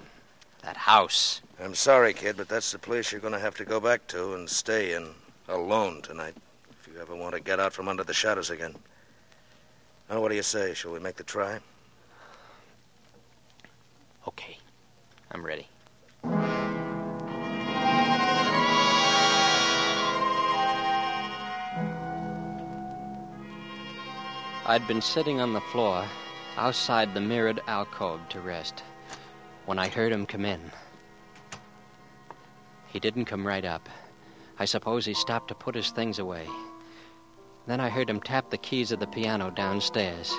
That house. I'm sorry, kid, but that's the place you're going to have to go back to and stay in alone tonight if you ever want to get out from under the shadows again. Now, what do you say? Shall we make the try? Okay. I'm ready. I'd been sitting on the floor outside the mirrored alcove to rest when I heard him come in. He didn't come right up. I suppose he stopped to put his things away. Then I heard him tap the keys of the piano downstairs.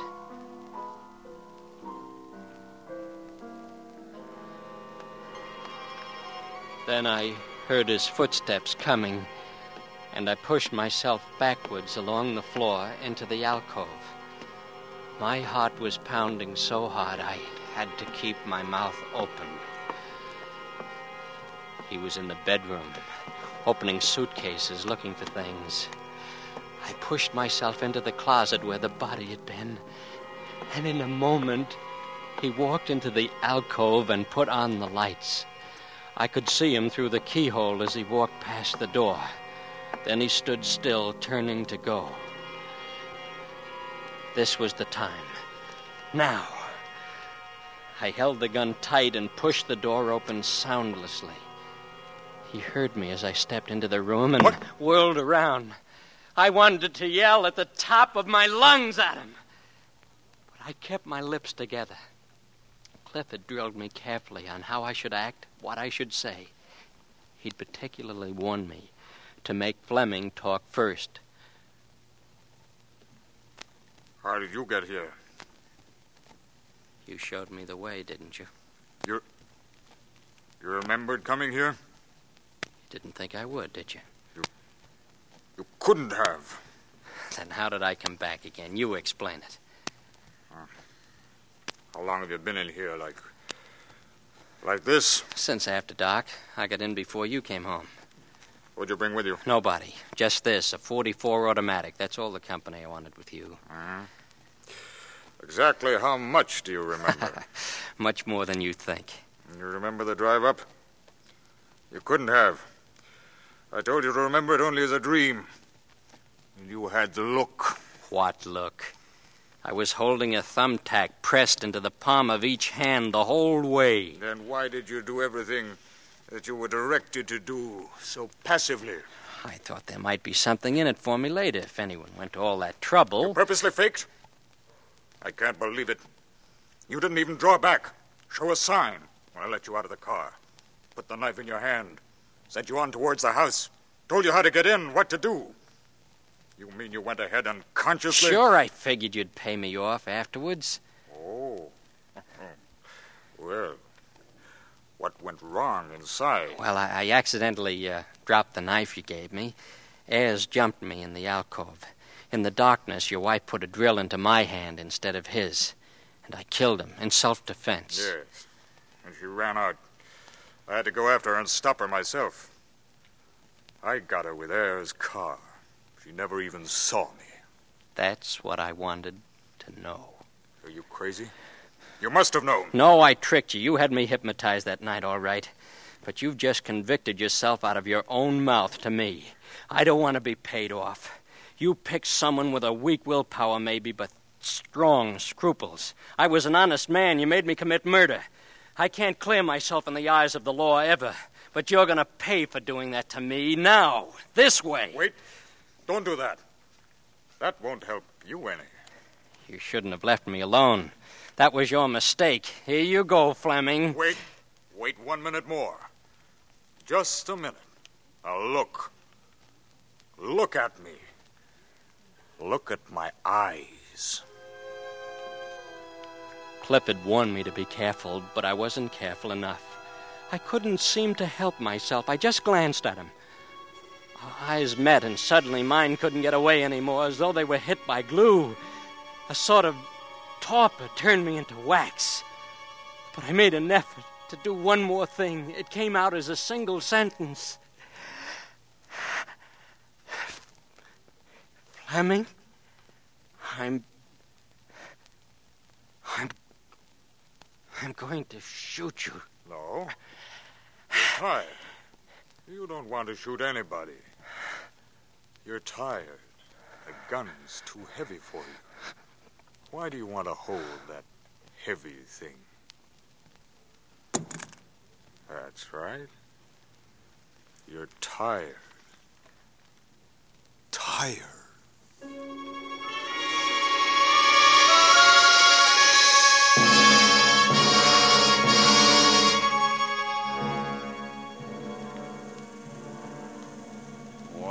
Then I heard his footsteps coming, and I pushed myself backwards along the floor into the alcove. My heart was pounding so hard I had to keep my mouth open. He was in the bedroom, opening suitcases, looking for things. I pushed myself into the closet where the body had been, and in a moment, he walked into the alcove and put on the lights. I could see him through the keyhole as he walked past the door. Then he stood still, turning to go. This was the time. Now. I held the gun tight and pushed the door open soundlessly. He heard me as I stepped into the room and whirled around. I wanted to yell at the top of my lungs at him. But I kept my lips together. Cliff had drilled me carefully on how I should act, what I should say. He'd particularly warned me to make Fleming talk first. How did you get here? You showed me the way, didn't you? You. You remembered coming here? You didn't think I would, did you? You couldn't have. Then how did I come back again? You explain it. How long have you been in here? Like. like this? Since after dark. I got in before you came home. What'd you bring with you? Nobody. Just this, a 44 automatic. That's all the company I wanted with you. Uh-huh. Exactly how much do you remember? (laughs) Much more than you think. you remember the drive up? You couldn't have. I told you to remember it only as a dream. And you had the look. What look? I was holding a thumbtack pressed into the palm of each hand the whole way. Then why did you do everything that you were directed to do so passively? I thought there might be something in it for me later if anyone went to all that trouble. You purposely faked? I can't believe it. You didn't even draw back, show a sign when I let you out of the car, put the knife in your hand, sent you on towards the house, told you how to get in, what to do. You mean you went ahead unconsciously? Sure, I figured you'd pay me off afterwards. Oh. (laughs) well, what went wrong inside? Well, I, I accidentally uh, dropped the knife you gave me. Ayers jumped me in the alcove. In the darkness, your wife put a drill into my hand instead of his, and I killed him in self defense. Yes. And she ran out. I had to go after her and stop her myself. I got her with Ayers' car. She never even saw me. That's what I wanted to know. Are you crazy? You must have known. No, I tricked you. You had me hypnotized that night, all right. But you've just convicted yourself out of your own mouth to me. I don't want to be paid off. You picked someone with a weak willpower, maybe, but strong scruples. I was an honest man. You made me commit murder. I can't clear myself in the eyes of the law ever. But you're going to pay for doing that to me now, this way. Wait. Don't do that. That won't help you any. You shouldn't have left me alone. That was your mistake. Here you go, Fleming. Wait. Wait one minute more. Just a minute. Now look. Look at me. Look at my eyes. Cliff had warned me to be careful, but I wasn't careful enough. I couldn't seem to help myself. I just glanced at him. Our eyes met, and suddenly mine couldn't get away anymore, as though they were hit by glue. A sort of torpor turned me into wax. But I made an effort to do one more thing. It came out as a single sentence. Fleming, I'm. I'm going to shoot you. No. You're tired. You don't want to shoot anybody. You're tired. The gun's too heavy for you. Why do you want to hold that heavy thing? That's right. You're tired. Tired.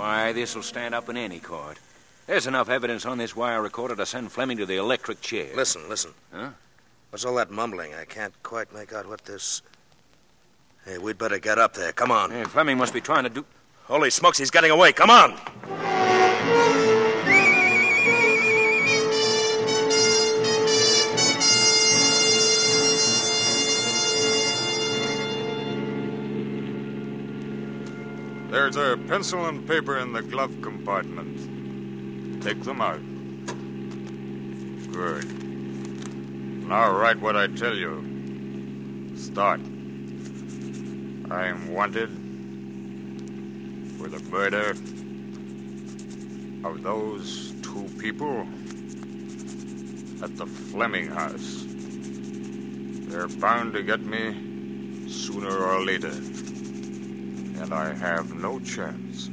Why, this'll stand up in any court. There's enough evidence on this wire recorder to send Fleming to the electric chair. Listen, listen. Huh? What's all that mumbling? I can't quite make out what this. Hey, we'd better get up there. Come on. Hey, Fleming must be trying to do. Holy smokes, he's getting away. Come on. There's a pencil and paper in the glove compartment. Take them out. Good. Now write what I tell you. Start. I am wanted for the murder of those two people at the Fleming house. They're bound to get me sooner or later and I have no chance.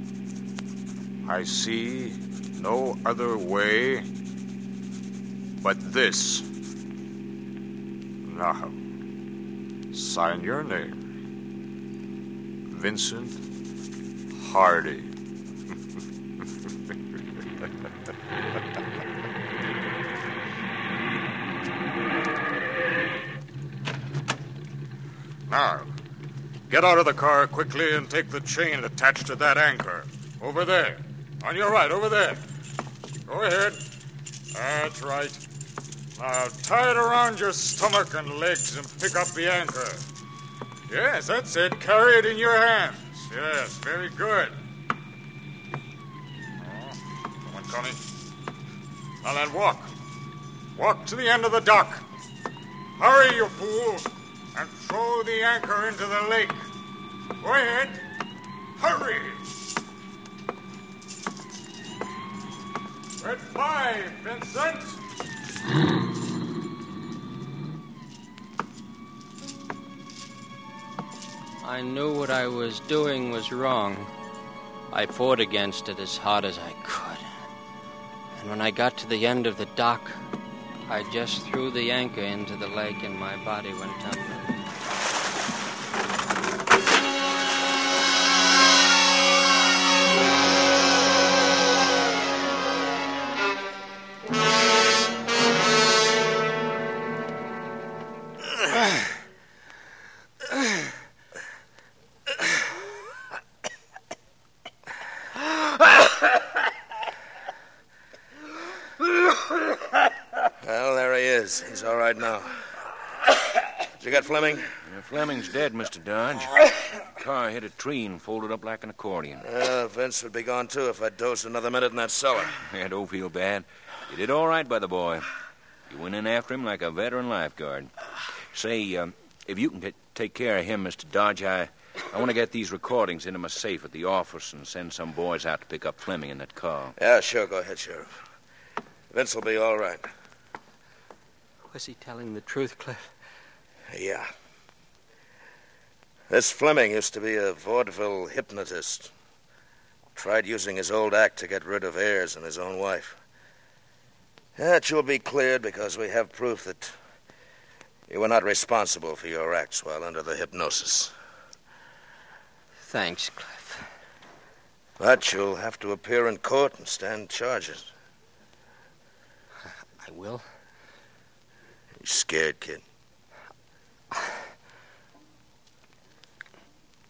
I see no other way but this. Now, sign your name. Vincent Hardy. now, get out of the car quickly and take the chain attached to that anchor. Over there. On your right, over there. Go ahead. That's right. Now tie it around your stomach and legs and pick up the anchor. Yes, that's it. Carry it in your hands. Yes, very good. Oh, someone coming. Now then, walk. Walk to the end of the dock. Hurry, you fool, and throw the anchor into the lake. Ahead. Hurry. Red five, Vincent. I knew what I was doing was wrong. I fought against it as hard as I could. And when I got to the end of the dock, I just threw the anchor into the lake and my body went tumbling. Did you get Fleming? Yeah, Fleming's dead, Mr. Dodge. Car hit a tree and folded up like an accordion. Uh, Vince would be gone, too, if I'd dosed another minute in that cellar. (laughs) Yeah, don't feel bad. You did all right by the boy. You went in after him like a veteran lifeguard. Say, um, if you can get, take care of him, Mr. Dodge, I, I want to get these recordings into my safe at the office and send some boys out to pick up Fleming in that car. Yeah, sure. Go ahead, Sheriff. Vince will be all right. Was he telling the truth, Cliff? Yeah. This Fleming used to be a vaudeville hypnotist. Tried using his old act to get rid of Ayers and his own wife. That you'll be cleared because we have proof that you were not responsible for your acts while under the hypnosis. Thanks, Cliff. But you'll have to appear in court and stand charges. I will. You scared, kid?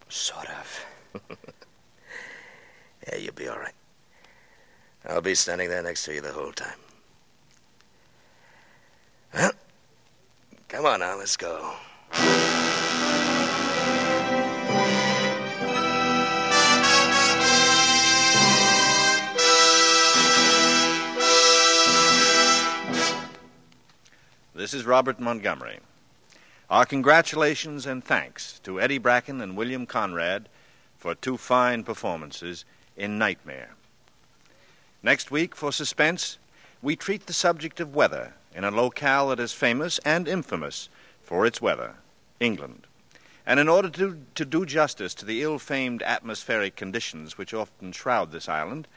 Sort of. (laughs) yeah, you'll be all right. I'll be standing there next to you the whole time. Well, come on now, let's go. This is Robert Montgomery. Our congratulations and thanks to Eddie Bracken and William Conrad for two fine performances in Nightmare. Next week, for suspense, we treat the subject of weather in a locale that is famous and infamous for its weather England. And in order to, to do justice to the ill famed atmospheric conditions which often shroud this island,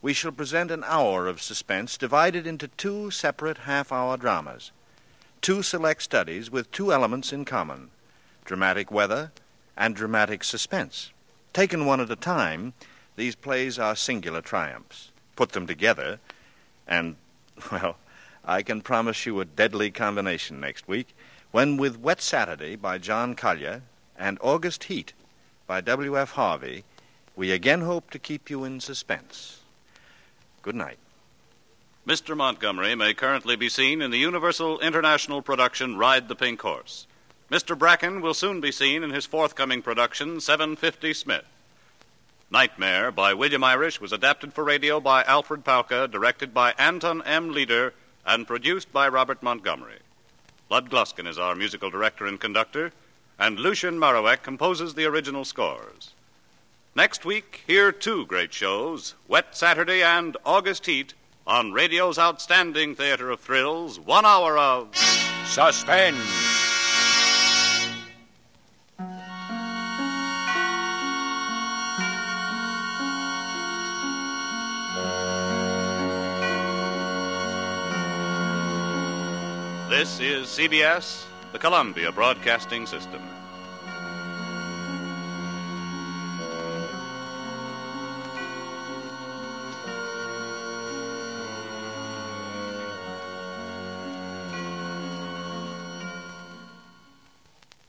we shall present an hour of suspense divided into two separate half hour dramas two select studies with two elements in common dramatic weather and dramatic suspense. Taken one at a time, these plays are singular triumphs. Put them together, and, (laughs) well, I can promise you a deadly combination next week when, with Wet Saturday by John Collier and August Heat by W.F. Harvey, we again hope to keep you in suspense. Good night. Mr. Montgomery may currently be seen in the Universal International production Ride the Pink Horse. Mr. Bracken will soon be seen in his forthcoming production 750 Smith. Nightmare by William Irish was adapted for radio by Alfred Pauka, directed by Anton M. Leader, and produced by Robert Montgomery. Lud Gluskin is our musical director and conductor, and Lucien Moraweck composes the original scores. Next week, hear two great shows Wet Saturday and August Heat on radio's outstanding theater of thrills, one hour of Suspense. This is CBS, the Columbia Broadcasting System.